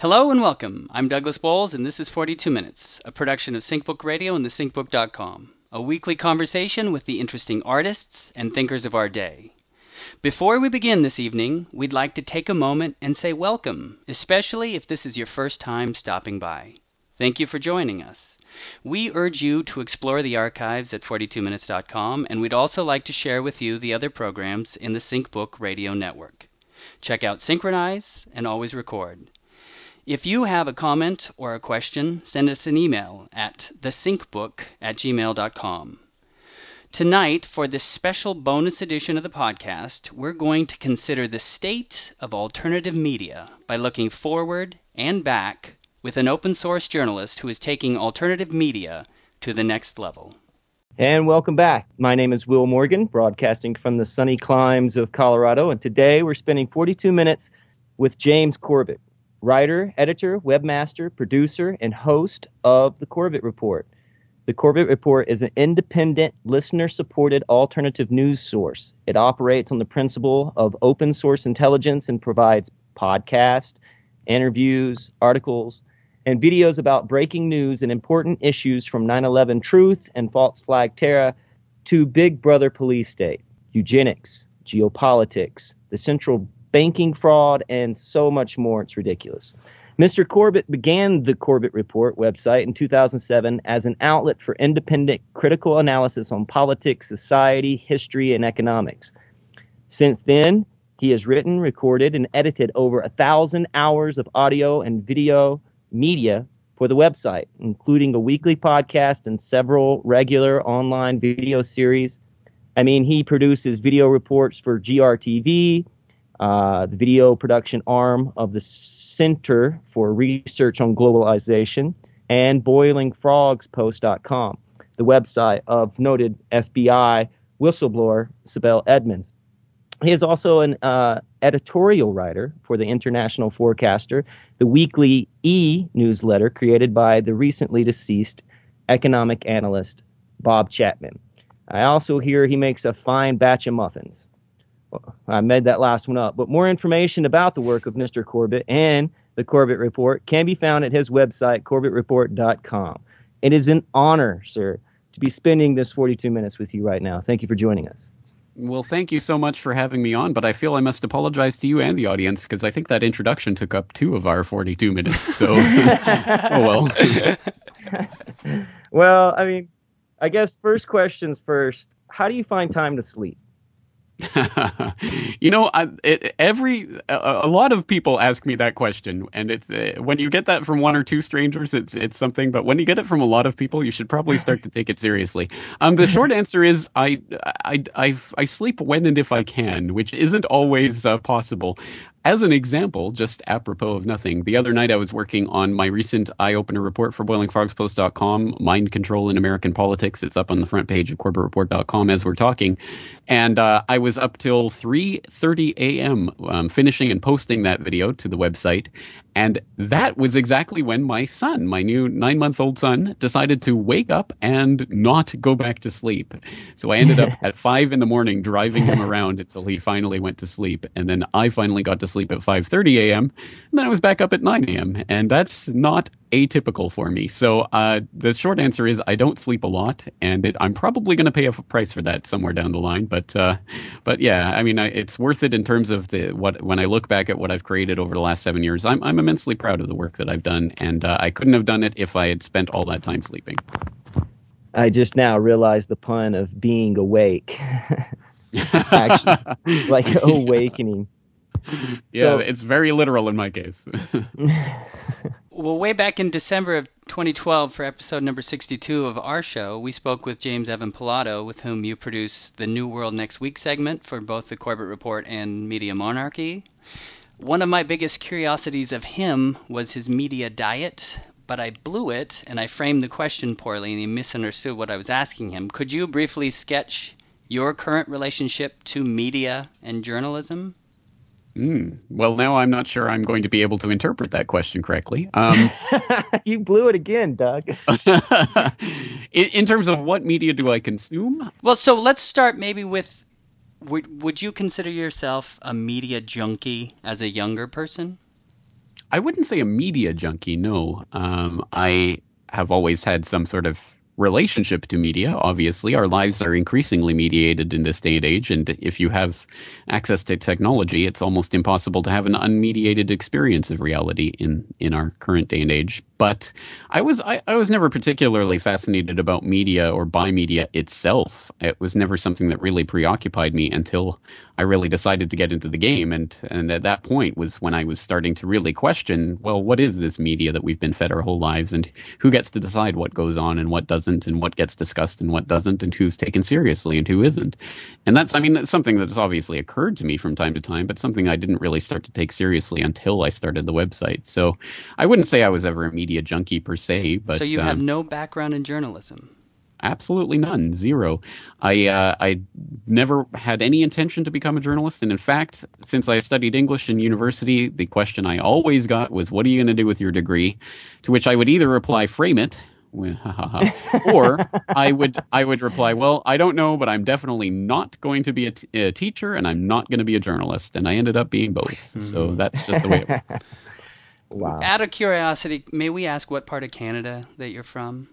Hello and welcome. I'm Douglas Bolles, and this is 42 Minutes, a production of SyncBook Radio and thesyncbook.com, a weekly conversation with the interesting artists and thinkers of our day. Before we begin this evening, we'd like to take a moment and say welcome, especially if this is your first time stopping by. Thank you for joining us. We urge you to explore the archives at 42minutes.com, and we'd also like to share with you the other programs in the SyncBook Radio network. Check out Synchronize and always record. If you have a comment or a question, send us an email at thesyncbook at gmail.com. Tonight, for this special bonus edition of the podcast, we're going to consider the state of alternative media by looking forward and back with an open source journalist who is taking alternative media to the next level. And welcome back. My name is Will Morgan, broadcasting from the sunny climes of Colorado, and today we're spending 42 minutes with James Corbett, writer, editor, webmaster, producer, and host of The Corbett Report. The Corbett Report is an independent, listener supported alternative news source. It operates on the principle of open source intelligence and provides podcasts, interviews, articles, and videos about breaking news and important issues from 9 11 truth and false flag terror to Big Brother police state, eugenics, geopolitics, the central banking fraud, and so much more. It's ridiculous. Mr. Corbett began the Corbett Report website in 2007 as an outlet for independent critical analysis on politics, society, history, and economics. Since then, he has written, recorded, and edited over a thousand hours of audio and video media for the website, including a weekly podcast and several regular online video series. I mean, he produces video reports for GRTV, uh, the video production arm of the Center for Research on Globalization, and BoilingFrogsPost.com, the website of noted FBI whistleblower Sibel Edmonds. He is also an uh, editorial writer for the International Forecaster, the weekly e newsletter created by the recently deceased economic analyst Bob Chapman. I also hear he makes a fine batch of muffins. I made that last one up. But more information about the work of Mr. Corbett and the Corbett Report can be found at his website, corbettreport.com. It is an honor, sir, to be spending this 42 minutes with you right now. Thank you for joining us. Well, thank you so much for having me on, but I feel I must apologize to you and the audience because I think that introduction took up two of our 42 minutes. So, oh well. well, I mean, I guess first questions first. How do you find time to sleep? you know, I, it, every a, a, lot of people ask me that question, and it's uh, when you get that from one or two strangers, it's it's something. But when you get it from a lot of people, you should probably start to take it seriously. Um, the short answer is I I I, I sleep when and if I can, which isn't always uh, possible. As an example, just apropos of nothing, the other night I was working on my recent eye opener report for boilingfrogspost.com, Mind Control in American Politics. It's up on the front page of corbettreport.com as we're talking. And uh, I was up till 3.30 a.m. Um, finishing and posting that video to the website. And that was exactly when my son, my new nine month old son, decided to wake up and not go back to sleep. So I ended up at five in the morning driving him around until he finally went to sleep. And then I finally got to sleep at 5.30 a.m. And then I was back up at 9 a.m. And that's not atypical for me. So uh, the short answer is I don't sleep a lot, and it, I'm probably going to pay a price for that somewhere down the line. But uh, but yeah, I mean, I, it's worth it in terms of the what when I look back at what I've created over the last seven years. I'm I'm immensely proud of the work that I've done, and uh, I couldn't have done it if I had spent all that time sleeping. I just now realized the pun of being awake. Actually, like awakening. Yeah, so, it's very literal in my case. well, way back in December of 2012 for episode number 62 of our show, we spoke with James Evan Pilato, with whom you produce the New World Next Week segment for both the Corbett Report and Media Monarchy. One of my biggest curiosities of him was his media diet, but I blew it and I framed the question poorly and he misunderstood what I was asking him. Could you briefly sketch your current relationship to media and journalism? Mm. Well, now I'm not sure I'm going to be able to interpret that question correctly. Um, you blew it again, Doug. in, in, terms of what media do I consume? Well, so let's start maybe with would, would you consider yourself a media junkie as a younger person? I wouldn't say a media junkie. No, um, I have always had some sort of relationship to media. Obviously, our lives are increasingly mediated in this day and age, and if you have access to technology, it's almost impossible to have an unmediated experience of reality in in our current day and age. But I was I, I was never particularly fascinated about media or by media itself. It was never something that really preoccupied me until I really decided to get into the game, and and at that point was when I was starting to really question, well, what is this media that we've been fed our whole lives, and who gets to decide what goes on and what doesn't, and what gets discussed and what doesn't, and who's taken seriously and who isn't, and that's I mean that's something that's obviously occurred to me from time to time, but something I didn't really start to take seriously until I started the website. So I wouldn't say I was ever a media junkie per se, but so you um, have no background in journalism. Absolutely none, zero. I uh, I never had any intention to become a journalist, and in fact, since I studied English in university, the question I always got was, "What are you going to do with your degree?" To which I would either reply, "Frame it," or I would I would reply, "Well, I don't know, but I'm definitely not going to be a, t- a teacher, and I'm not going to be a journalist." And I ended up being both. So that's just the way it went. Wow. Out of curiosity, may we ask what part of Canada that you're from?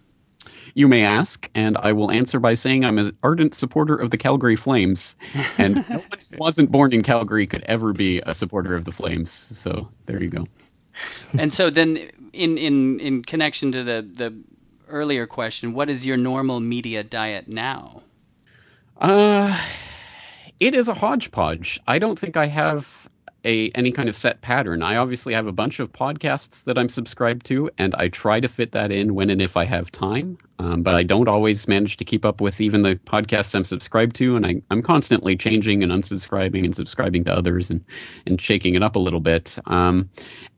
You may ask, and I will answer by saying I'm an ardent supporter of the Calgary Flames, and no one who wasn't born in Calgary could ever be a supporter of the Flames. So there you go. and so then, in in in connection to the the earlier question, what is your normal media diet now? Uh, it is a hodgepodge. I don't think I have a any kind of set pattern. I obviously have a bunch of podcasts that I'm subscribed to, and I try to fit that in when and if I have time. Um, but I don't always manage to keep up with even the podcasts I'm subscribed to, and I, I'm constantly changing and unsubscribing and subscribing to others and and shaking it up a little bit. Um,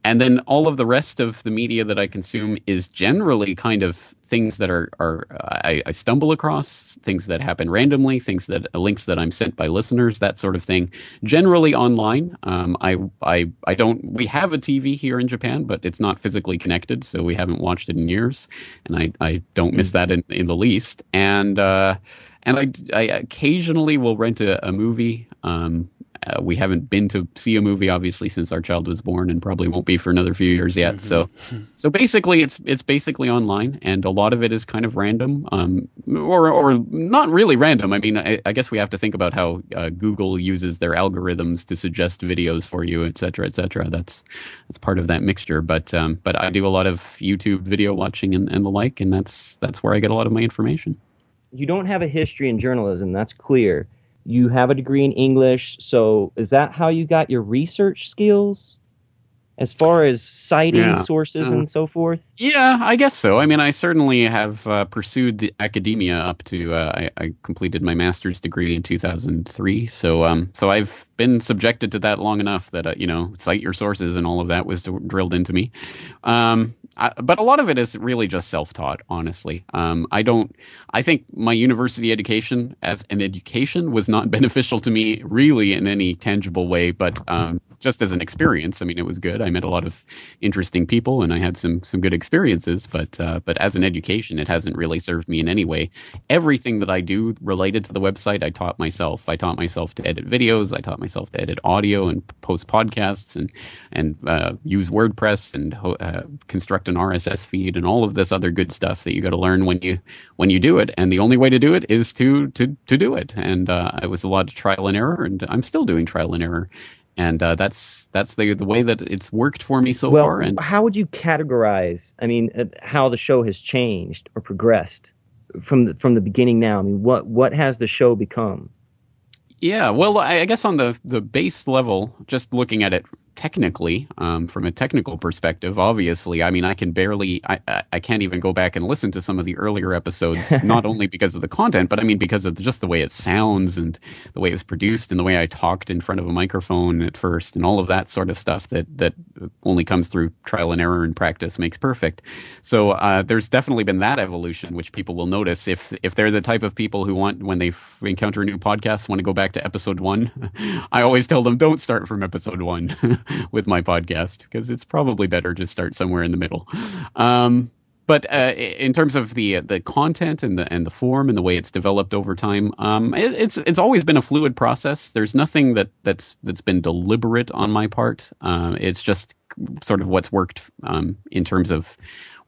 and then all of the rest of the media that I consume is generally kind of things that are are I, I stumble across, things that happen randomly, things that uh, links that I'm sent by listeners, that sort of thing. Generally online. Um, I I I don't. We have a TV here in Japan, but it's not physically connected, so we haven't watched it in years, and I I don't miss that in, in the least. And uh, and I, I occasionally will rent a, a movie. Um, uh, we haven't been to see a movie obviously since our child was born, and probably won't be for another few years yet. Mm-hmm. So, so basically, it's it's basically online, and a lot of it is kind of random, um, or or not really random. I mean, I, I guess we have to think about how uh, Google uses their algorithms to suggest videos for you, et cetera, et cetera. That's that's part of that mixture. But um, but I do a lot of YouTube video watching and, and the like, and that's that's where I get a lot of my information. You don't have a history in journalism, that's clear. You have a degree in English, so is that how you got your research skills? As far as citing Yeah. sources Uh, and so forth? Yeah, I guess so. I mean, I certainly have uh, pursued the academia up to. Uh, I, I completed my master's degree in 2003, so um, so I've been subjected to that long enough that uh, you know, cite your sources and all of that was drilled into me. Um, I, but a lot of it is really just self-taught. Honestly, um, I don't. I think my university education as an education was not beneficial to me really in any tangible way, but um, just as an experience. I mean, it was good. I met a lot of interesting people, and I had some some good experiences. But uh, but as an education, it hasn't really served me in any way. Everything that I do related to the website, I taught myself. I taught myself to edit videos. I taught myself to edit audio and post podcasts and and uh, use WordPress and uh, construct an RSS feed and all of this other good stuff that you got to learn when you when you do it. And the only way to do it is to to to do it. And uh, it was a lot of trial and error, and I'm still doing trial and error. And uh, that's that's the the way that it's worked for me so well, far. And how would you categorize? I mean, uh, how the show has changed or progressed from the, from the beginning now. I mean, what what has the show become? Yeah, well, I I guess on the the base level, just looking at it technically, um, from a technical perspective, obviously, I mean, I can barely, I, I, can't even go back and listen to some of the earlier episodes, not only because of the content, but I mean because of just the way it sounds and the way it was produced and the way I talked in front of a microphone at first and all of that sort of stuff that that only comes through trial and error and practice makes perfect. So uh, there's definitely been that evolution, which people will notice if if they're the type of people who want when they f- encounter a new podcast want to go back to episode one. I always tell them don't start from episode one with my podcast because it's probably better to start somewhere in the middle. Um, but uh, in terms of the the content and the and the form and the way it's developed over time, um, it, it's it's always been a fluid process. There's nothing that that's that's been deliberate on my part. Uh, it's just sort of what's worked um, in terms of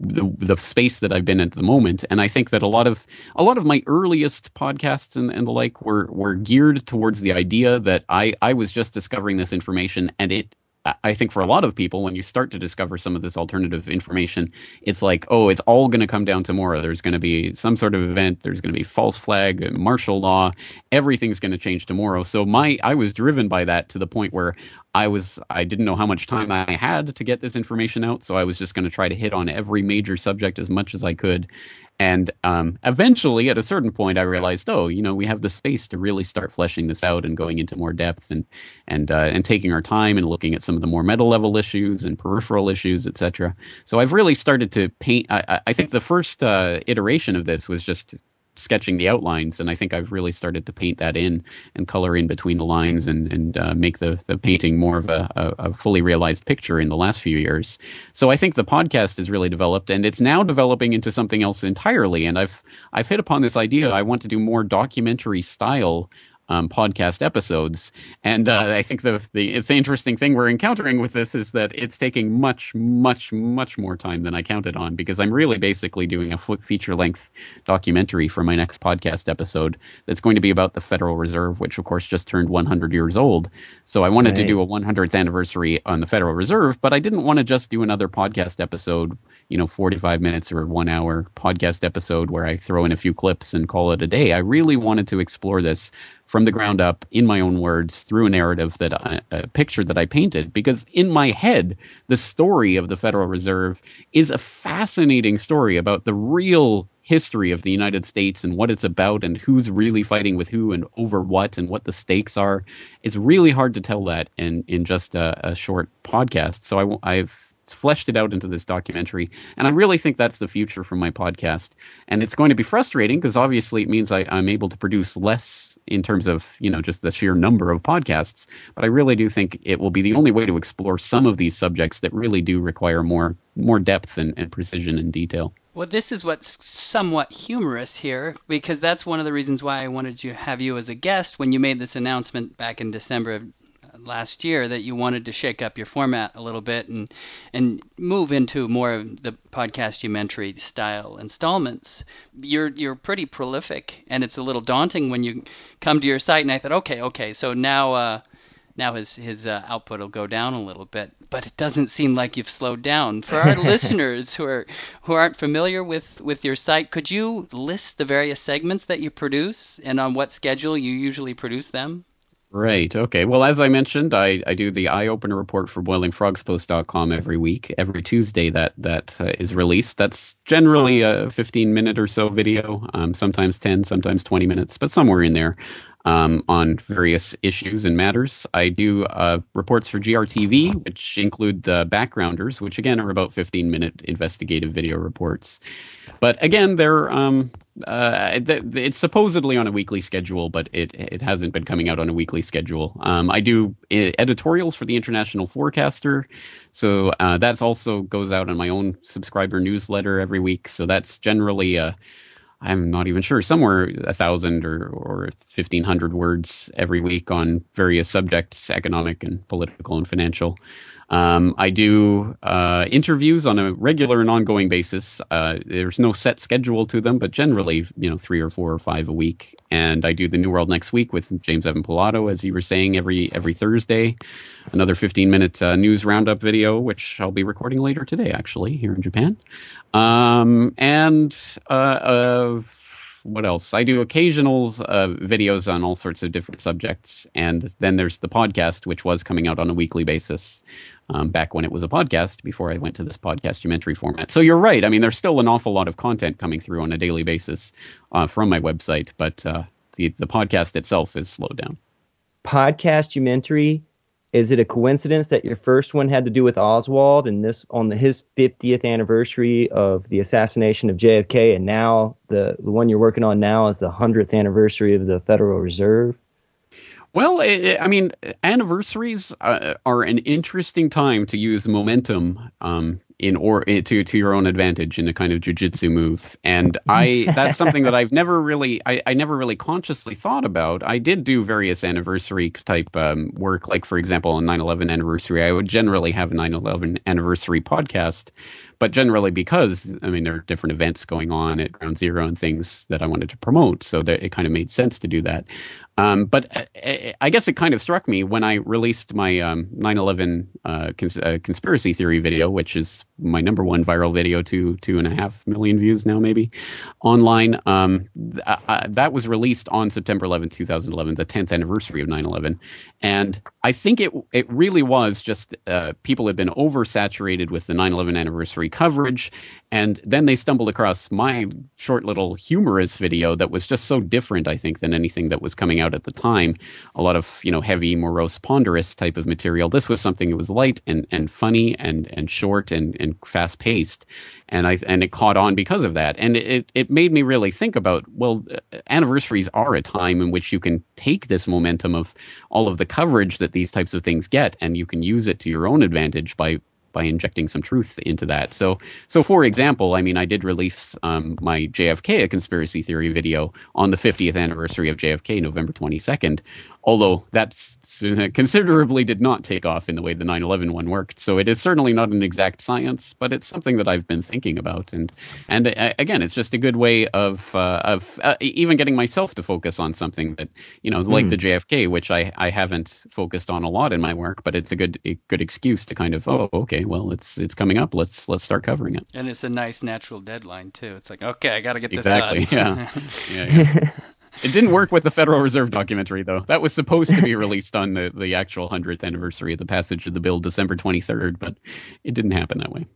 the, the space that I've been at the moment. And I think that a lot of a lot of my earliest podcasts and, and the like were were geared towards the idea that I I was just discovering this information and it I think for a lot of people, when you start to discover some of this alternative information, it's like, oh, it's all going to come down tomorrow. There's going to be some sort of event. There's going to be false flag, uh, martial law. Everything's going to change tomorrow. So my, I was driven by that to the point where I was, I didn't know how much time I had to get this information out. So I was just going to try to hit on every major subject as much as I could. And um, eventually, at a certain point, I realized, oh, you know, we have the space to really start fleshing this out and going into more depth and and uh, and taking our time and looking at some of the more meta level issues and peripheral issues, etc. So I've really started to paint. I, I think the first uh, iteration of this was just sketching the outlines, and I think I've really started to paint that in and color in between the lines and and uh, make the the painting more of a, a, a, fully realized picture in the last few years. So I think the podcast has really developed, and it's now developing into something else entirely. And I've I've hit upon this idea. I want to do more documentary style um, podcast episodes. And uh, I think the, the, the interesting thing we're encountering with this is that it's taking much, much, much more time than I counted on because I'm really basically doing a feature length documentary for my next podcast episode that's going to be about the Federal Reserve, which of course just turned 100 years old. So I wanted right. to do a 100th anniversary on the Federal Reserve, but I didn't want to just do another podcast episode, you know, 45 minutes or one hour podcast episode where I throw in a few clips and call it a day. I really wanted to explore this from the ground up in my own words through a narrative that I, a picture that I painted because in my head the story of the Federal Reserve is a fascinating story about the real history of the United States and what it's about and who's really fighting with who and over what and what the stakes are. It's really hard to tell that in in just a, a short podcast. So I, I've fleshed it out into this documentary. And I really think that's the future for my podcast. And it's going to be frustrating because obviously it means I, am able to produce less in terms of, you know, just the sheer number of podcasts. But I really do think it will be the only way to explore some of these subjects that really do require more more depth and, and precision and detail. Well, this is what's somewhat humorous here, because that's one of the reasons why I wanted to have you as a guest when you made this announcement back in December of last year that you wanted to shake up your format a little bit and and move into more of the podcastumentary style installments. You're you're pretty prolific, and it's a little daunting when you come to your site. And I thought, okay, okay, so now. Uh, now his his uh, output will go down a little bit, but it doesn't seem like you've slowed down. For our listeners who are who aren't familiar with with your site, could you list the various segments that you produce and on what schedule you usually produce them? Right. Okay. Well, as I mentioned, I, I do the eye opener report for boilingfrogspost.com every week. Every Tuesday that that uh, is released. That's generally a 15 minute or so video, um, sometimes 10, sometimes 20 minutes, but somewhere in there um, on various issues and matters. I do uh, reports for GRTV, which include the backgrounders, which again are about 15 minute investigative video reports. But again, they're um, uh, it's supposedly on a weekly schedule, but it it hasn't been coming out on a weekly schedule. Um, I do editorials for the International Forecaster, so uh, that's also goes out on my own subscriber newsletter every week. So that's generally a I'm not even sure, somewhere a thousand or, or 1500 words every week on various subjects, economic and political and financial. Um, I do uh, interviews on a regular and ongoing basis. Uh, there's no set schedule to them, but generally, you know, three or four or five a week. And I do the New World Next Week with James Evan Pilato, as you were saying, every every Thursday. Another 15 minute uh, news roundup video, which I'll be recording later today, actually, here in Japan. Um, and uh, what else? I do occasionals uh, videos on all sorts of different subjects, and then there's the podcast, which was coming out on a weekly basis um, back when it was a podcast before I went to this podcastumentary format. So you're right. I mean, there's still an awful lot of content coming through on a daily basis uh, from my website, but uh, the the podcast itself is slowed down. Podcastumentary is it a coincidence that your first one had to do with Oswald and this on the, his 50th anniversary of the assassination of JFK, and now the, the one you're working on now is the 100th anniversary of the Federal Reserve? Well, it, I mean, anniversaries uh, are an interesting time to use momentum um, in or eh, to to your own advantage in a kind of jujitsu move. And I that's something that I've never really I, I never really consciously thought about. I did do various anniversary type um, work, like for example on 9/11 anniversary. I would generally have a 9/11 anniversary podcast but generally because I mean there are different events going on at Ground Zero and things that I wanted to promote, so that it kind of made sense to do that. Um, but I, uh, I, guess it kind of struck me when I released my um, 9/11 uh, cons- uh, conspiracy theory video, which is my number one viral video, to two and a half million views now, maybe online. Um, th- uh, that was released on September 11, 2011, the 10th anniversary of 9/11, and I think it it really was just uh, people had been oversaturated with the 9/11 anniversary coverage, and then they stumbled across my short little humorous video that was just so different, I think, than anything that was coming out at the time. A lot of, you know, heavy, morose, ponderous type of material. This was something that was light and, and funny and, and short and, and fast paced. And I, and it caught on because of that. And it, it made me really think about, well, uh, anniversaries are a time in which you can take this momentum of all of the coverage that these types of things get and you can use it to your own advantage by by injecting some truth into that. So, so for example, I mean, I did release um, my JFK a conspiracy theory video on the 50th anniversary of JFK, November 22nd, although that considerably did not take off in the way the 9/11 one worked. So it is certainly not an exact science, but it's something that I've been thinking about, and and uh, again, it's just a good way of uh, of uh, even getting myself to focus on something that you know, like mm. the JFK, which I I haven't focused on a lot in my work, but it's a good a good excuse to kind of oh okay, well it's it's coming up, let's let's start covering it. And it's a nice natural deadline too. It's like okay, I got to get this exactly. yeah. yeah. yeah. It didn't work with the Federal Reserve documentary, though. That was supposed to be released on the, the actual 100th anniversary of the passage of the bill, December 23rd, but it didn't happen that way.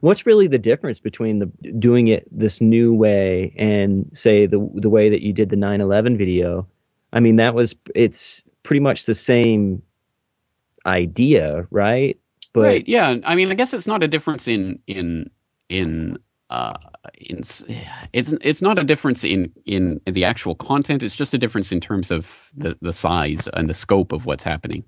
What's really the difference between the doing it this new way and say the the way that you did the 9/11 video? I mean, that was it's pretty much the same idea, right? But right, yeah. I mean, I guess it's not a difference in in in uh, in, it's it's not a difference in in the actual content. It's just a difference in terms of the the size and the scope of what's happening.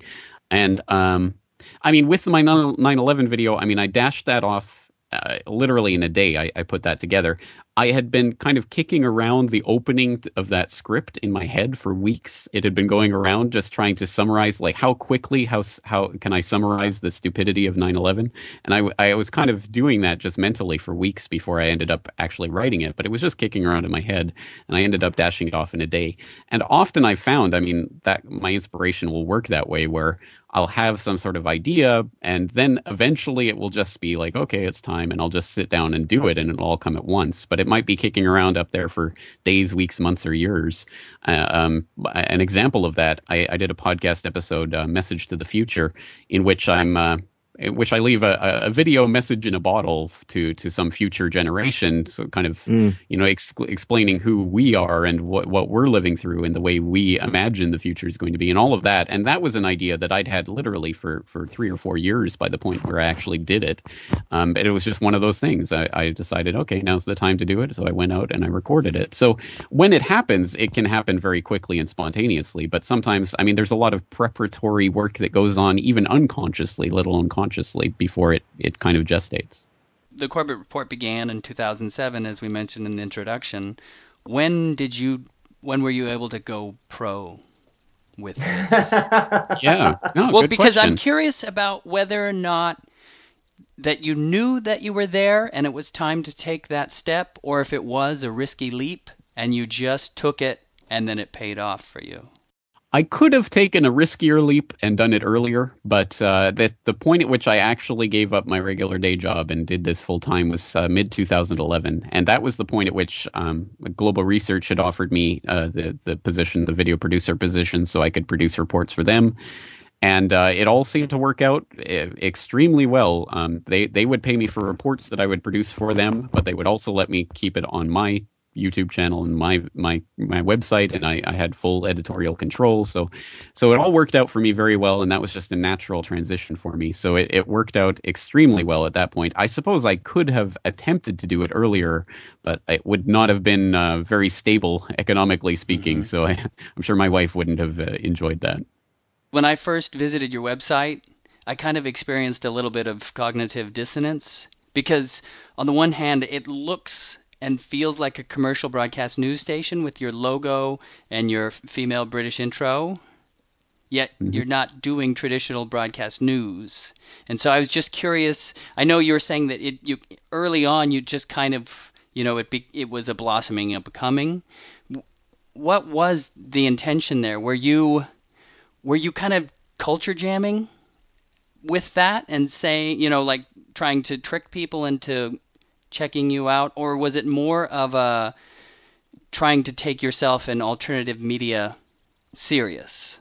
And um, I mean, with my 9/11 video, I mean, I dashed that off uh, literally in a day. I, I put that together. I had been kind of kicking around the opening of that script in my head for weeks. It had been going around just trying to summarize, like how quickly, how how can I summarize the stupidity of 9/11? And I I was kind of doing that just mentally for weeks before I ended up actually writing it. But it was just kicking around in my head, and I ended up dashing it off in a day. And often I found, I mean, that my inspiration will work that way, where I'll have some sort of idea, and then eventually it will just be like, okay, it's time, and I'll just sit down and do it, and it'll all come at once. But it might be kicking around up there for days, weeks, months, or years. Uh, um, an example of that, I, I did a podcast episode, uh, "Message to the Future," in which I'm uh, which I leave a, a video message in a bottle to to some future generation, so kind of mm. you know ex- explaining who we are and what what we're living through and the way we imagine the future is going to be and all of that. And that was an idea that I'd had literally for for three or four years by the point where I actually did it. Um, but it was just one of those things. I, I decided, okay, now's the time to do it. So I went out and I recorded it. So when it happens, it can happen very quickly and spontaneously. But sometimes, I mean, there's a lot of preparatory work that goes on even unconsciously, let alone consciously consciously before it, it kind of gestates. The Corbett Report began in 2007, as we mentioned in the introduction. When did you? When were you able to go pro with this? yeah. No, well, because question. I'm curious about whether or not that you knew that you were there and it was time to take that step, or if it was a risky leap and you just took it and then it paid off for you. I could have taken a riskier leap and done it earlier, but uh, the the point at which I actually gave up my regular day job and did this full time was uh, mid 2011, and that was the point at which um, Global Research had offered me uh, the the position, the video producer position, so I could produce reports for them. And uh, it all seemed to work out extremely well. Um, they they would pay me for reports that I would produce for them, but they would also let me keep it on my YouTube channel and my my my website, and I, I, had full editorial control. So so it all worked out for me very well, and that was just a natural transition for me. So it, it worked out extremely well at that point. I suppose I could have attempted to do it earlier, but it would not have been uh, very stable economically speaking. Mm-hmm. So I, am sure my wife wouldn't have uh, enjoyed that. When I first visited your website, I kind of experienced a little bit of cognitive dissonance because on the one hand, it looks and feels like a commercial broadcast news station with your logo and your female British intro. Yet mm-hmm. you're not doing traditional broadcast news, and so I was just curious. I know you were saying that it you early on you just kind of you know it be, it was a blossoming and becoming. What was the intention there? Were you were you kind of culture jamming with that and saying you know like trying to trick people into checking you out, or was it more of a trying to take yourself and alternative media serious?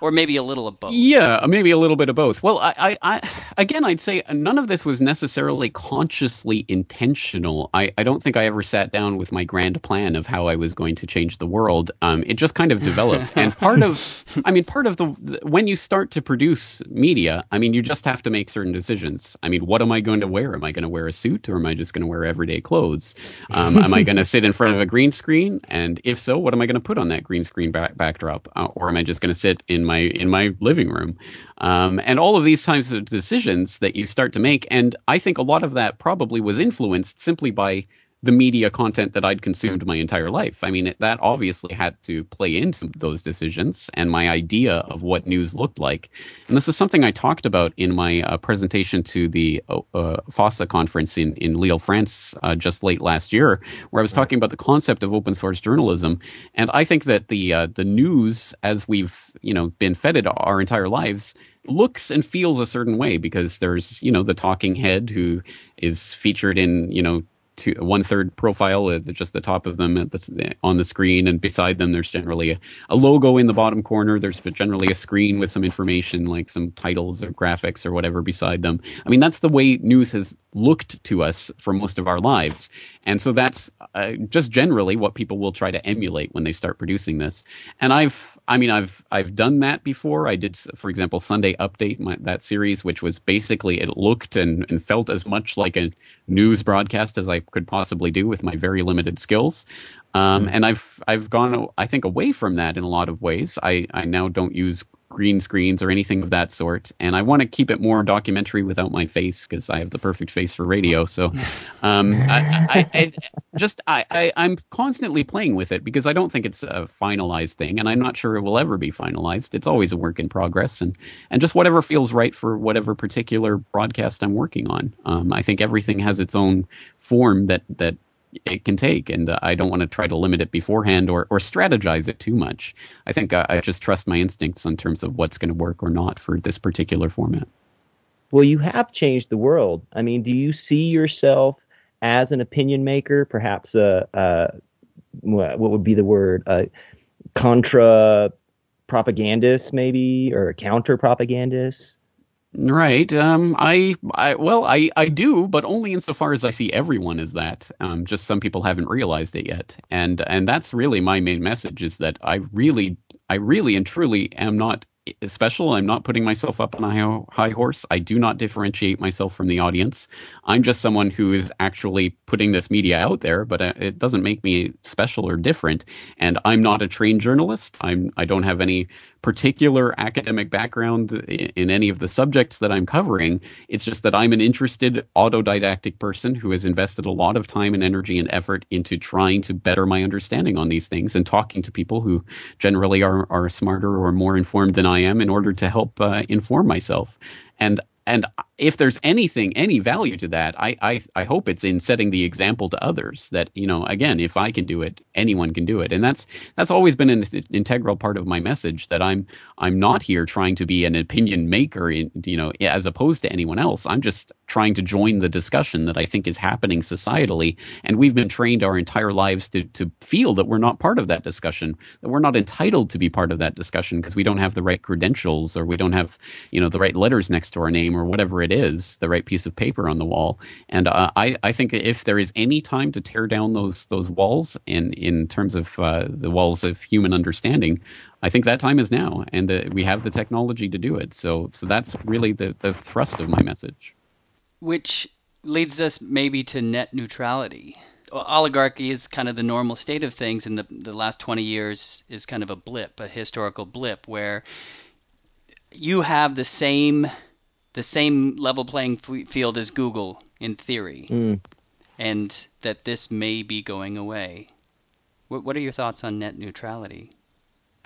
Or maybe a little of both. Yeah, maybe a little bit of both. Well, I, I, I, again, I'd say none of this was necessarily consciously intentional. I, I don't think I ever sat down with my grand plan of how I was going to change the world. Um, it just kind of developed, and part of, I mean, part of the when you start to produce media, I mean, you just have to make certain decisions. I mean, what am I going to wear? Am I going to wear a suit, or am I just going to wear everyday clothes? Um, am I going to sit in front of a green screen? And if so, what am I going to put on that green screen back, backdrop? Uh, or am I just going to sit in my in my living room, um, and all of these types of decisions that you start to make. And I think a lot of that probably was influenced simply by the media content that I'd consumed my entire life. I mean, it, that obviously had to play into those decisions and my idea of what news looked like. And this is something I talked about in my uh, presentation to the uh, uh FOSSA conference in, in Lille, France, uh, just late last year, where I was talking about the concept of open source journalism. And I think that the uh, the news, as we've you know been fed it our entire lives, looks and feels a certain way because there's you know the talking head who is featured in you know two, one third profile, uh, just the top of them the, on the screen, and beside them there's generally a, a, logo in the bottom corner. There's generally a screen with some information, like some titles or graphics or whatever beside them. I mean, that's the way news has looked to us for most of our lives, and so that's uh, just generally what people will try to emulate when they start producing this. And I've, I mean, I've I've done that before. I did, for example, Sunday Update, my, that series, which was basically it looked and, and felt as much like a news broadcast as I could possibly do with my very limited skills. Um, mm-hmm. And I've I've gone I think away from that in a lot of ways. I, I now don't use green screens or anything of that sort. And I want to keep it more documentary without my face because I have the perfect face for radio. So, um, I, I, I, just I, I am constantly playing with it because I don't think it's a finalized thing, and I'm not sure it will ever be finalized. It's always a work in progress, and and just whatever feels right for whatever particular broadcast I'm working on. Um, I think everything has its own form that that it can take, and uh, I don't want to try to limit it beforehand or or strategize it too much. I think uh, I just trust my instincts in terms of what's going to work or not for this particular format. Well, you have changed the world. I mean, do you see yourself as an opinion maker, perhaps a, a what would be the word, a contra propagandist, maybe, or a counter propagandist? Right. Um, I, I, well, I, I do, but only insofar as I see everyone as that. Um, just some people haven't realized it yet, and and that's really my main message is that I really, I really and truly am not special. I'm not putting myself up on a high horse. I do not differentiate myself from the audience. I'm just someone who is actually putting this media out there, but uh, it doesn't make me special or different. And I'm not a trained journalist. I'm I don't have any particular academic background in any of the subjects that I'm covering. It's just that I'm an interested autodidactic person who has invested a lot of time and energy and effort into trying to better my understanding on these things and talking to people who generally are, are smarter or more informed than I am in order to help uh, inform myself. And and if there's anything, any value to that, I, I, I hope it's in setting the example to others that, you know, again, if I can do it, anyone can do it. And that's, that's always been an integral part of my message that I'm, I'm not here trying to be an opinion maker, in, you know, as opposed to anyone else. I'm just trying to join the discussion that I think is happening societally. And we've been trained our entire lives to, to feel that we're not part of that discussion, that we're not entitled to be part of that discussion because we don't have the right credentials or we don't have, you know, the right letters next to our name or whatever it is, the right piece of paper on the wall. And uh, I, I think if there is any time to tear down those those walls in in terms of uh, the walls of human understanding, I think that time is now, and uh, we have the technology to do it. So so that's really the the thrust of my message which leads us maybe to net neutrality. Oligarchy is kind of the normal state of things, and the the last 20 years is kind of a blip, a historical blip, where you have the same the same level playing field as Google in theory, Mm. and that this may be going away. What, what are your thoughts on net neutrality?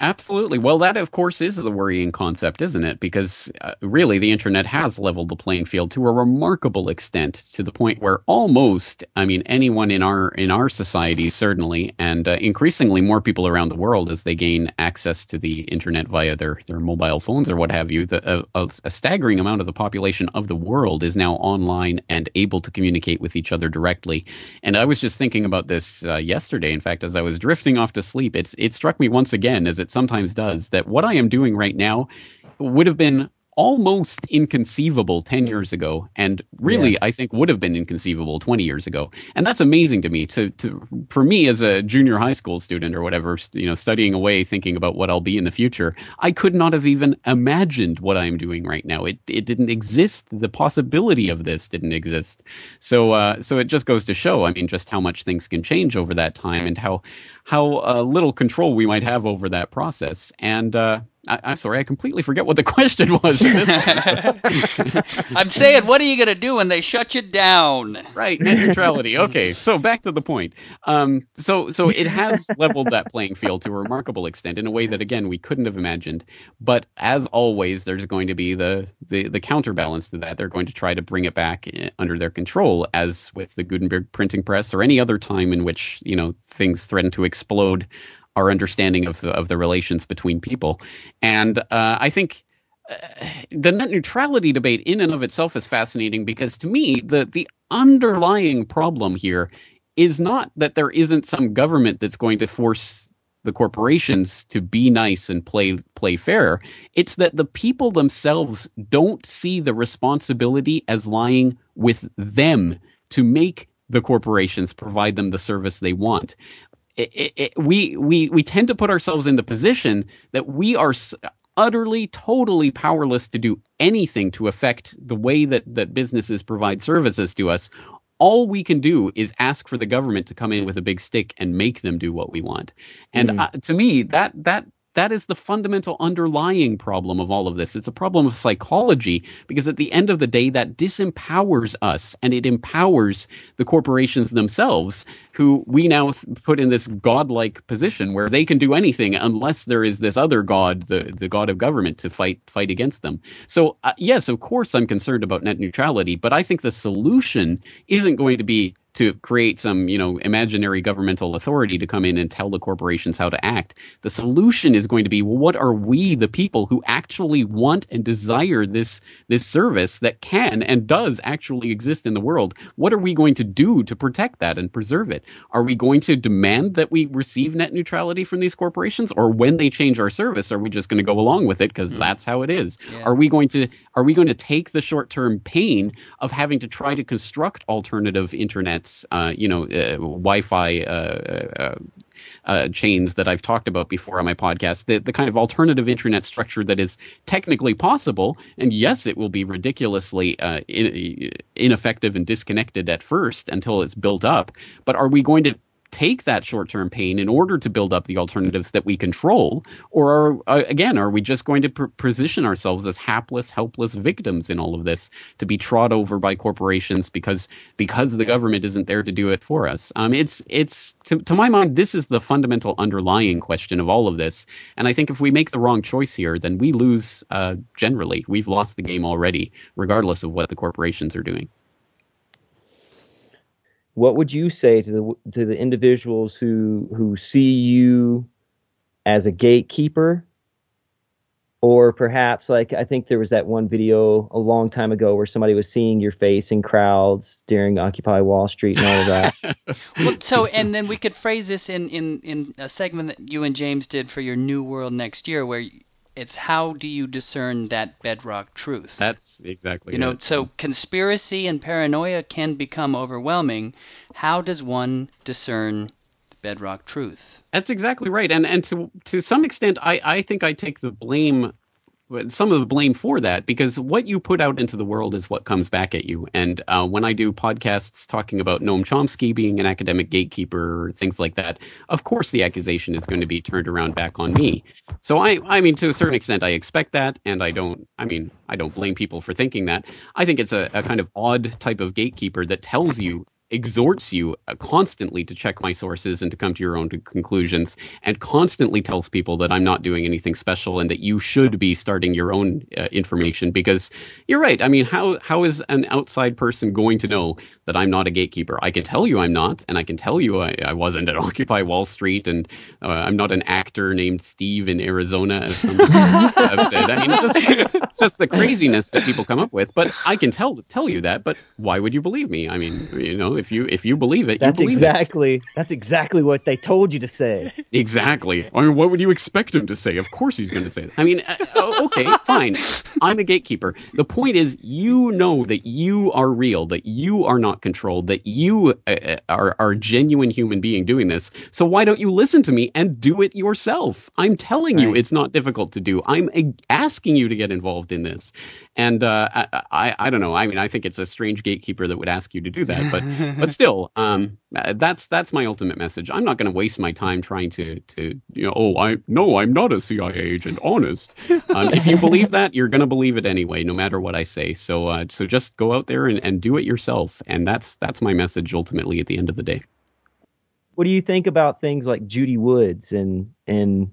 Absolutely. Well, that of course is the worrying concept, isn't it? Because uh, really, the internet has leveled the playing field to a remarkable extent, to the point where almost, I mean, anyone in our in our society certainly, and uh, increasingly more people around the world as they gain access to the internet via their their mobile phones or what have you, the, a, a staggering amount of the population of the world is now online and able to communicate with each other directly. And I was just thinking about this uh, yesterday. In fact, as I was drifting off to sleep, it's it struck me once again as it sometimes does, that what I am doing right now would have been almost inconceivable 10 years ago and really Yeah. I think would have been inconceivable 20 years ago. And that's amazing to me to to for me as a junior high school student or whatever, you know, studying away thinking about what I'll be in the future. I could not have even imagined what I'm doing right now. It it didn't exist. The possibility of this didn't exist. So uh so it just goes to show, I mean, just how much things can change over that time and how how uh, little control we might have over that process. And uh I, I'm sorry, I completely forget what the question was. I'm saying, what are you going to do when they shut you down? right net neutrality okay so back to the point um, so so it has leveled that playing field to a remarkable extent in a way that again we couldn't have imagined but as always there's going to be the the, the counterbalance to that they're going to try to bring it back eh, under their control as with the gutenberg printing press or any other time in which you know things threaten to explode our understanding of of the relations between people. And uh, i think the net neutrality debate in and of itself is fascinating because to me the the underlying problem here is not that there isn't some government that's going to force the corporations to be nice and play play fair. It's that the people themselves don't see the responsibility as lying with them to make the corporations provide them the service they want it, it, it, we we we tend to put ourselves in the position that we are utterly totally powerless to do anything to affect the way that that businesses provide services to us all we can do is ask for the government to come in with a big stick and make them do what we want and Mhm. uh, to me that that that is the fundamental underlying problem of all of this. It's a problem of psychology because at the end of the day, that disempowers us and it empowers the corporations themselves, who we now put in this godlike position where they can do anything unless there is this other god, the, the god of government, to fight fight against them. So uh, yes, of course, I'm concerned about net neutrality, but I think the solution isn't going to be to create some, you know, imaginary governmental authority to come in and tell the corporations how to act. The solution is going to be, well, what are we, the people who actually want and desire this this service that can and does actually exist in the world? What are we going to do to protect that and preserve it? Are we going to demand that we receive net neutrality from these corporations, or when they change our service, are we just going to go along with it because hmm. that's how it is? Yeah. Are we going to are we going to take the short term pain of having to try to construct alternative uh, you know, uh, Wi-Fi uh, uh, uh, chains that I've talked about before on my podcast, the, the kind of alternative internet structure that is technically possible, and yes, it will be ridiculously uh, in, ineffective and disconnected at first until it's built up. But are we going to take that short-term pain in order to build up the alternatives that we control? Or are, uh, again are we just going to pr- position ourselves as hapless helpless victims in all of this to be trod over by corporations because because the government isn't there to do it for us? Um, it's it's to, to my mind this is the fundamental underlying question of all of this. And i think if we make the wrong choice here then we lose uh, generally. We've lost the game already regardless of what the corporations are doing What would you say to the to the individuals who who see you as a gatekeeper, or perhaps like I think there was that one video a long time ago where somebody was seeing your face in crowds during Occupy Wall Street and all of that. Well, so and then we could phrase this in in in a segment that you and James did for your New World next year, where it's how do you discern that bedrock truth? that's exactly you know, so conspiracy and paranoia can become overwhelming. How does one discern bedrock truth? That's exactly right, and and to to some extent, I I think I take the blame some of the blame for that because what you put out into the world is what comes back at you. And uh, when I do podcasts talking about Noam Chomsky being an academic gatekeeper things like that, of course the accusation is going to be turned around back on me. So I, I mean, to a certain extent, I expect that, and I don't. I mean, I don't blame people for thinking that. I think it's a, a kind of odd type of gatekeeper that tells you exhorts you uh, constantly to check my sources and to come to your own conclusions and constantly tells people that I'm not doing anything special and that you should be starting your own uh, information because you're right. I mean, how how is an outside person going to know that I'm not a gatekeeper? I can tell you I'm not, and I can tell you I, I wasn't at Occupy Wall Street, and uh, I'm not an actor named Steve in Arizona, as some have said. I mean, just, just the craziness that people come up with. But I can tell tell you that. But why would you believe me? I mean, you know, if you if you believe it, that's believe exactly it. that's exactly what they told you to say. Exactly. I mean, what would you expect him to say? Of course, he's going to say it. I mean, uh, oh, okay, fine. I'm a gatekeeper. The point is, you know that you are real, that you are not controlled, that you uh, uh are are a genuine human being doing this. So why don't you listen to me and do it yourself? I'm telling right. you, it's not difficult to do. I'm asking you to get involved in this. And uh, I, I, I don't know. I mean, I think it's a strange gatekeeper that would ask you to do that, but but still, um, that's that's my ultimate message. I'm not going to waste my time trying to to you know. Oh, I no, I'm not a CIA agent. Honest. Um, if you believe that, you're going to believe it anyway, no matter what I say. So uh, so just go out there and, and do it yourself. And that's that's my message ultimately at the end of the day. What do you think about things like Judy Woods and and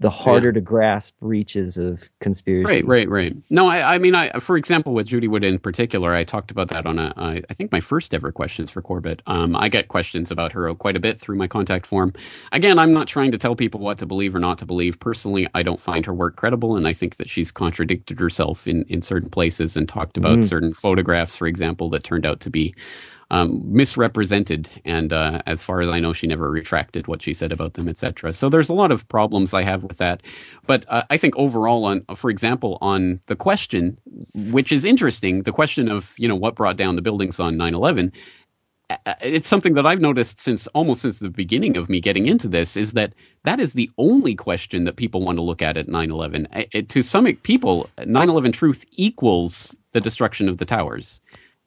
the harder yeah. to grasp reaches of conspiracy. Right, right, right. No, I, I mean, I, for example, with Judy Wood in particular, I talked about that on a, I, I think my first ever questions for Corbett. Um, I get questions about her quite a bit through my contact form. Again, I'm not trying to tell people what to believe or not to believe. Personally, I don't find her work credible, and I think that she's contradicted herself in, in certain places and talked about mm. certain photographs, for example, that turned out to be um, misrepresented. And uh, as far as I know, she never retracted what she said about them, etc. So there's a lot of problems I have with that. But uh, I think overall, on for example, on the question, which is interesting, the question of you know what brought down the buildings on 9/11 it's something that I've noticed since almost since the beginning of me getting into this is that that is the only question that people want to look at at 9/11. to some people, 9/11 truth equals the destruction of the towers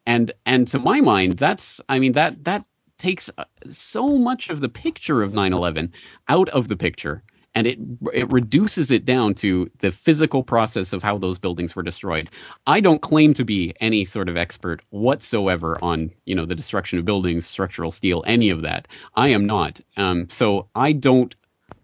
and and to my mind that's i mean that that takes uh, so much of the picture of 9/11 out of the picture and it it reduces it down to the physical process of how those buildings were destroyed. I don't claim to be any sort of expert whatsoever on you know the destruction of buildings, structural steel, any of that. I am not. Um, so I don't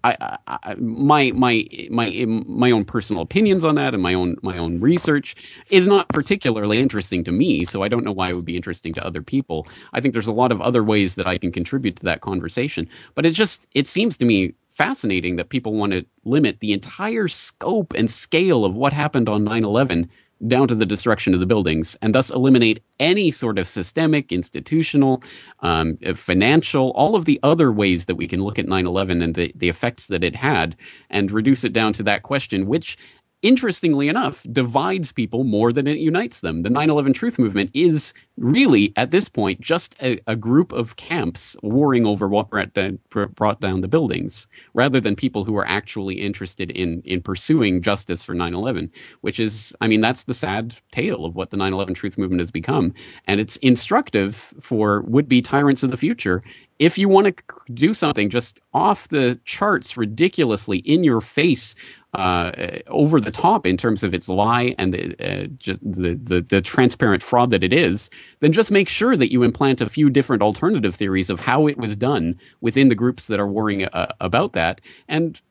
I, I, my my my my own personal opinions on that and my own my own research is not particularly interesting to me. So I don't know why it would be interesting to other people. I think there's a lot of other ways that I can contribute to that conversation. But it just it seems to me fascinating that people want to limit the entire scope and scale of what happened on 9/11 down to the destruction of the buildings and thus eliminate any sort of systemic, institutional, um, financial, all of the other ways that we can look at 9 11 and the, the effects that it had and reduce it down to that question, which interestingly enough, divides people more than it unites them. The 9 11 truth movement is really, at this point, just a, a group of camps warring over what brought down, the buildings, rather than people who are actually interested in, in pursuing justice for 9 11, which is, I mean, that's the sad tale of what the 9 11 truth movement has become. And it's instructive for would be tyrants of the future if you want to do something just off the charts, ridiculously in your face, uh, over the top in terms of its lie and the, uh, just the, the, the transparent fraud that it is, then just make sure that you implant a few different alternative theories of how it was done within the groups that are worrying uh, about that, and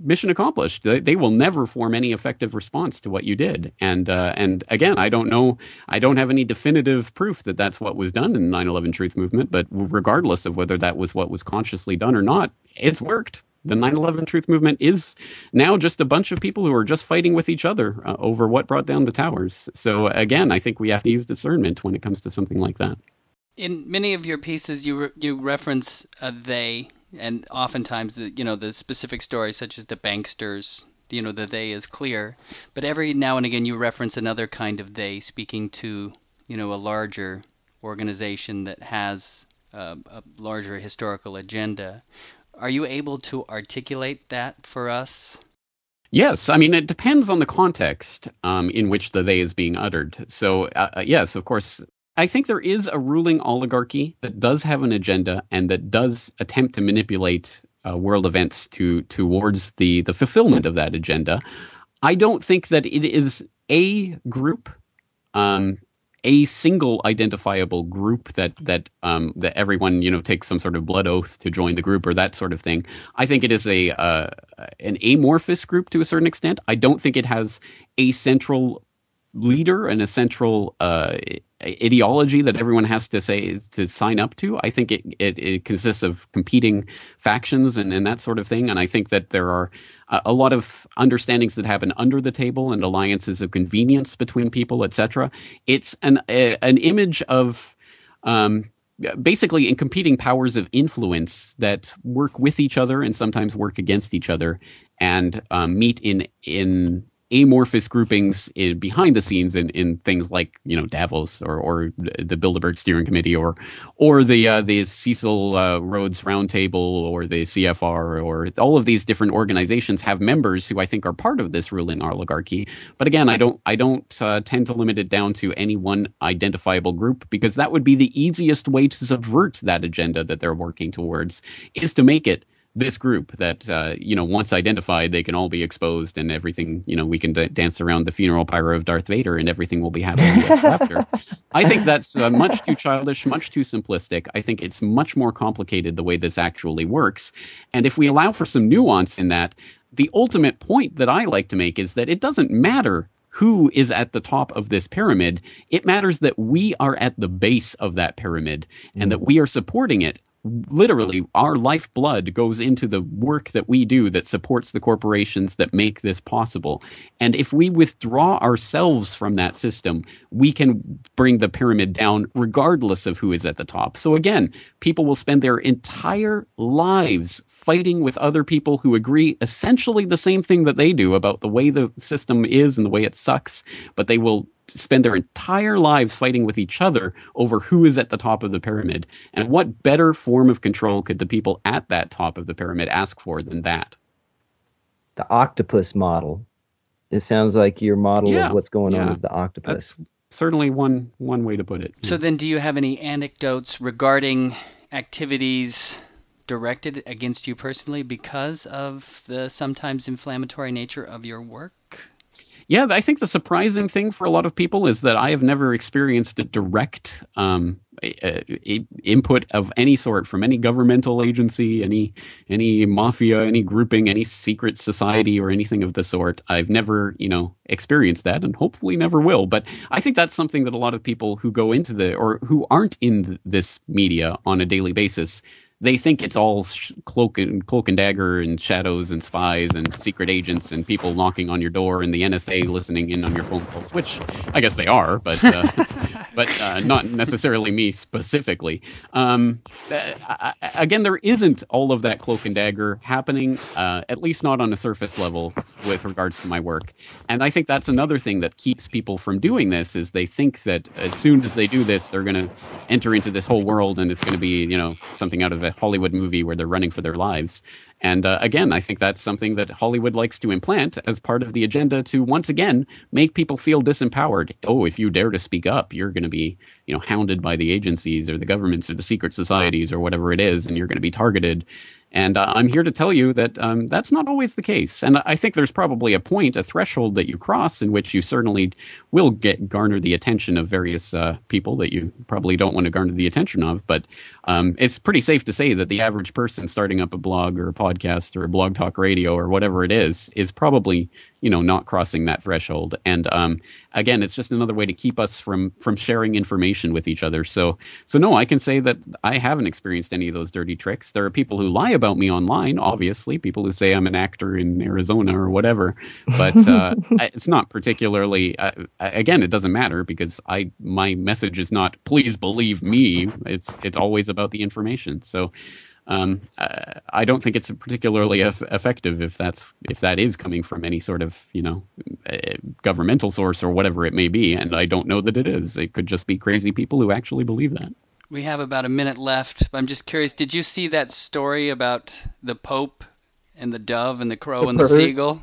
mission accomplished. They, they, will never form any effective response to what you did. And uh, and again, I don't know. I don't have any definitive proof that that's what was done in the 9/11 Truth Movement. But regardless of whether that was what was consciously done or not, it's worked the 9/11 Truth Movement is now just a bunch of people who are just fighting with each other uh, over what brought down the towers. So again, I think we have to use discernment when it comes to something like that. In many of your pieces, you re- you reference a they, and oftentimes the you know the specific stories such as the banksters. You know the they is clear, but every now and again you reference another kind of they, speaking to you know a larger organization that has uh, a larger historical agenda. Are you able to articulate that for us? Yes, I mean it depends on the context um, in which the they is being uttered. So uh, uh, yes, of course, I think there is a ruling oligarchy that does have an agenda and that does attempt to manipulate uh, world events to towards the the fulfillment of that agenda. I don't think that it is a group um, a single identifiable group that that um, that everyone you know takes some sort of blood oath to join the group or that sort of thing. I think it is a uh, an amorphous group to a certain extent. I don't think it has a central leader and a central uh, ideology that everyone has to say to sign up to. I think it, it, it consists of competing factions and, and that sort of thing. And I think that there are a lot of understandings that happen under the table and alliances of convenience between people, etc. It's an a, an image of um, basically in competing powers of influence that work with each other and sometimes work against each other and um, meet in in amorphous groupings in, behind the scenes in, in things like you know Davos or, or the Bilderberg Steering Committee or or the uh, the Cecil uh, Rhodes Roundtable or the CFR or all of these different organizations have members who I think are part of this ruling oligarchy. But again, I don't I don't uh, tend to limit it down to any one identifiable group because that would be the easiest way to subvert that agenda that they're working towards is to make it this group that uh, you know once identified they can all be exposed and everything you know we can d- dance around the funeral pyre of Darth Vader and everything will be happy after. I think that's uh, much too childish, much too simplistic. I think it's much more complicated the way this actually works, and if we allow for some nuance in that, the ultimate point that I like to make is that it doesn't matter who is at the top of this pyramid. It matters that we are at the base of that pyramid and mm. that we are supporting it literally our lifeblood goes into the work that we do that supports the corporations that make this possible. And if we withdraw ourselves from that system, we can bring the pyramid down regardless of who is at the top. So again, people will spend their entire lives fighting with other people who agree essentially the same thing that they do about the way the system is and the way it sucks, but they will spend their entire lives fighting with each other over who is at the top of the pyramid. And what better form of control could the people at that top of the pyramid ask for than that? The octopus model. It sounds like your model yeah, of what's going yeah. on is the octopus. That's certainly one one way to put it. So then do you have any anecdotes regarding activities directed against you personally because of the sometimes inflammatory nature of your work? Yeah, I think the surprising thing for a lot of people is that I have never experienced a direct um, a, a input of any sort from any governmental agency, any any mafia, any grouping, any secret society, or anything of the sort. I've never, you know, experienced that, and hopefully never will. But I think that's something that a lot of people who go into the or who aren't in this media on a daily basis they think it's all sh- cloak and cloak and dagger and shadows and spies and secret agents and people knocking on your door and the NSA listening in on your phone calls, which I guess they are, but uh, but uh, not necessarily me specifically. Um, uh, again, there isn't all of that cloak and dagger happening, uh, at least not on a surface level with regards to my work. And I think that's another thing that keeps people from doing this is they think that as soon as they do this, they're going to enter into this whole world and it's going to be you know something out of a Hollywood movie where they're running for their lives. And uh, again, I think that's something that Hollywood likes to implant as part of the agenda to once again make people feel disempowered. Oh, if you dare to speak up, you're going to be, you know, hounded by the agencies or the governments or the secret societies or whatever it is, and you're going to be targeted. And uh, I'm here to tell you that um, that's not always the case. And I think there's probably a point, a threshold that you cross in which you certainly will get garner the attention of various uh, people that you probably don't want to garner the attention of. But um, it's pretty safe to say that the average person starting up a blog or a podcast or a blog talk radio or whatever it is is probably you know not crossing that threshold. And um, again it's just another way to keep us from from sharing information with each other. So so no i can say that i haven't experienced any of those dirty tricks. There are people who lie about me online obviously people who say i'm an actor in arizona or whatever. But uh, it's not particularly uh, again it doesn't matter because i my message is not please believe me. It's it's always about the information. So um, I don't think it's particularly effective if that's if that is coming from any sort of you know governmental source or whatever it may be, and I don't know that it is. It could just be crazy people who actually believe that. We have about a minute left. I'm just curious. Did you see that story about the Pope and the dove and the crow the and the seagull?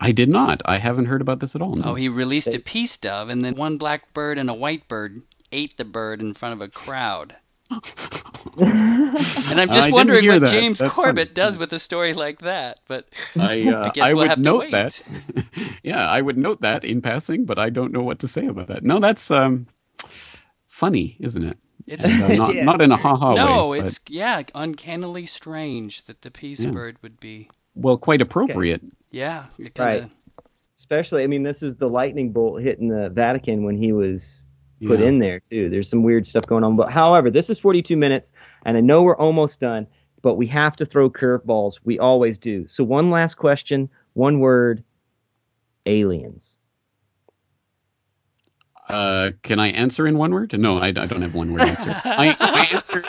I did not. I haven't heard about this at all. No. Oh, he released a peace dove, and then one black bird and a white bird ate the bird in front of a crowd. And I'm just didn't wondering what that. James That's Corbett funny. does with a story like that. But I, uh, I guess I we'll would have to note wait. that. yeah, I would note that in passing, but I don't know what to say about that. No, that's um, funny, isn't it? it's And, uh, not, Yes. not in a ha-ha no, way. but- it's yeah, uncannily strange that the peace Yeah. bird would be. well, quite appropriate. Yeah, Right. kinda, Especially, I mean, this is the lightning bolt hitting the Vatican when he was put Yeah. in there too. There's some weird stuff going on. But however, this is 42 minutes, and I know we're almost done, but we have to throw curveballs. We always do. So one last question, one word: aliens. Uh, can I answer in one word? No, I, I don't have one word answer. I, my answer.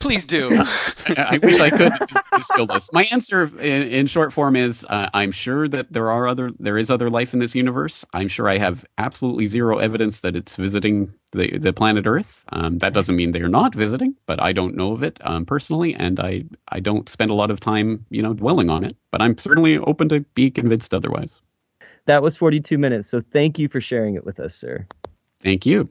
Please do. I wish I could. It's, it's still does. My answer in, in short form is: uh, I'm sure that there are other, there is other life in this universe. I'm sure I have absolutely zero evidence that it's visiting the the planet Earth. Um, that doesn't mean they are not visiting, but I don't know of it um, personally, and I I don't spend a lot of time, you know, dwelling on it. But I'm certainly open to be convinced otherwise. That was 42 minutes. So thank you for sharing it with us, sir. Thank you.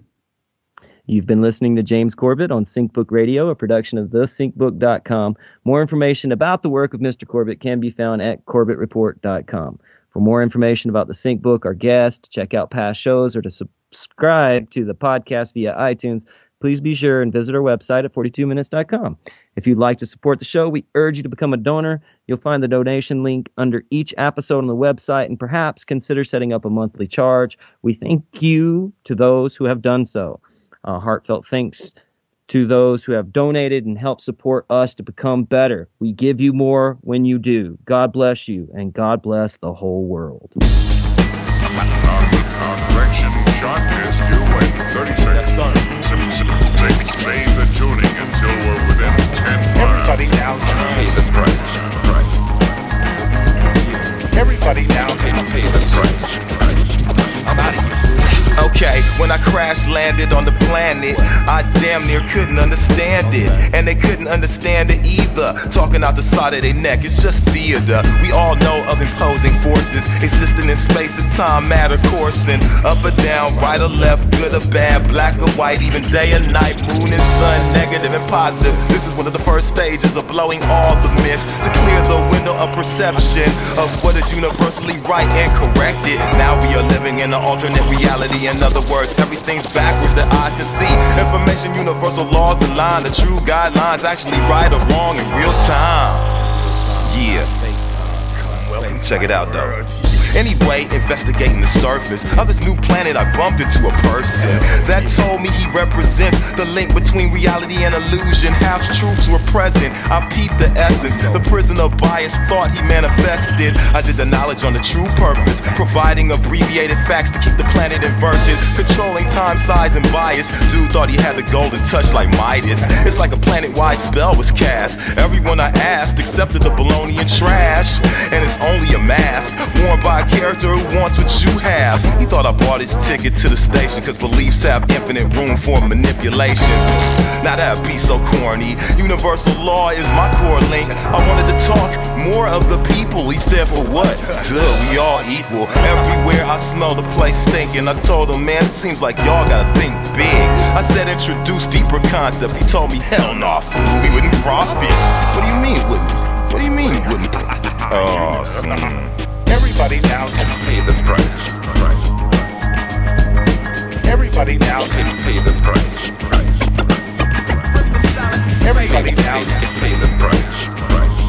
You've been listening to James Corbett on SyncBook Radio, a production of thesyncbook.com. More information about the work of Mr. Corbett can be found at corbettreport.com. For more information about the SyncBook, our guest, check out past shows, or to subscribe to the podcast via iTunes, please be sure and visit our website at 42minutes.com. If you'd like to support the show, we urge you to become a donor. You'll find the donation link under each episode on the website and perhaps consider setting up a monthly charge. We thank you to those who have done so. Heartfelt thanks to those who have donated and helped support us to become better. We give you more when you do. God bless you, and God bless the whole world. Stay the when I crash landed on the planet, I damn near couldn't understand it. And they couldn't understand it either. Talking out the side of their neck, it's just theater. We all know of imposing forces existing in space and time, matter coursing. Up or down, right or left, good or bad, black or white, even day or night, moon and sun, negative and positive. This is one of the first stages of blowing all the mist to clear the window of perception of what is universally right and corrected. Now we are living in an alternate reality. In other words, everything's backwards that eyes can see. Information, universal laws align. The true guidelines actually right or wrong in real time. Yeah. Check it out though. Anyway, investigating the surface of this new planet, I bumped into a person that told me he represents the link between reality and illusion. Half truths were present. I peeped the essence, the prison of bias thought he manifested. I did the knowledge on the true purpose, providing abbreviated facts to keep the planet inverted, controlling time, size, and bias. Dude thought he had the golden touch like Midas. It's like a planet-wide spell was cast. Everyone I asked accepted the baloney and trash, and it's only a mask worn by a character who wants what you have. He thought I bought his ticket to the station because beliefs have infinite room for manipulation. Now that'd be so corny. Universal law is my core link. I wanted to talk more of the people. He said, for what? Duh, we all equal. Everywhere I smell the place stinking. I told him, man, it seems like y'all gotta think big. I said, introduce deeper concepts. He told me, hell no, fool, we wouldn't profit. What do you mean, wouldn't? What do you mean, wouldn't? Oh, hmm. Everybody now can Pay the price. Price. Everybody now can Pay the price. Price. Everybody now can Pay the price. Price.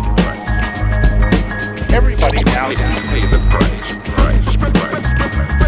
Everybody now can Pay the price. Price. Price.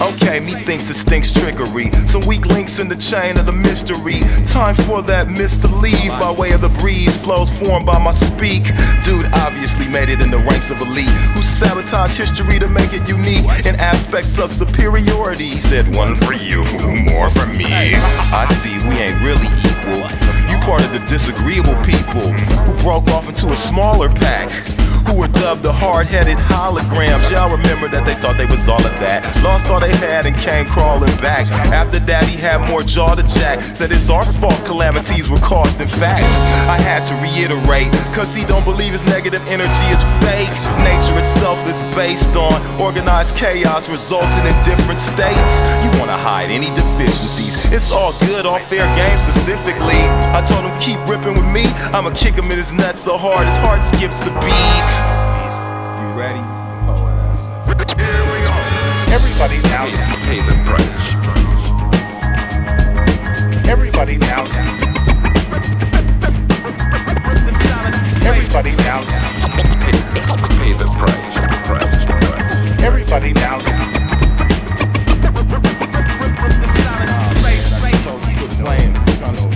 Okay, me thinks it stinks trickery. Some weak links in the chain of the mystery. Time for that mist to leave by way of the breeze. Flows formed by my speak. Dude obviously made it in the ranks of elite who sabotage history to make it unique in aspects of superiority. He said, One for you, more for me. I see we ain't really equal. You part of the disagreeable people who broke off into a smaller pack. Who were dubbed the hard-headed holograms. Y'all remember that they thought they was all of that. Lost all they had and came crawling back. After that, he had more jaw to jack. Said it's our fault calamities were caused. In fact, I had to reiterate, cause he don't believe his negative energy is fake. Nature itself is based on organized chaos resulting in different states. You wanna hide any deficiencies. It's all good, all fair game specifically. I told him keep ripping with me. I'ma kick him in his nuts so hard his heart skips a beat. You ready? Oh, ass. Here we go. Everybody now, Pay the price. everybody now, everybody now, pay the price. Everybody you playing, trying to.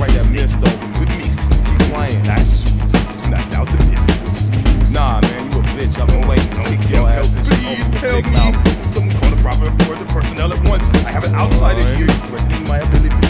Nah, man, you a bitch. I've been waiting to kick your ass opened your big mouth. For the personnel at once. I have an outsider here threatening my ability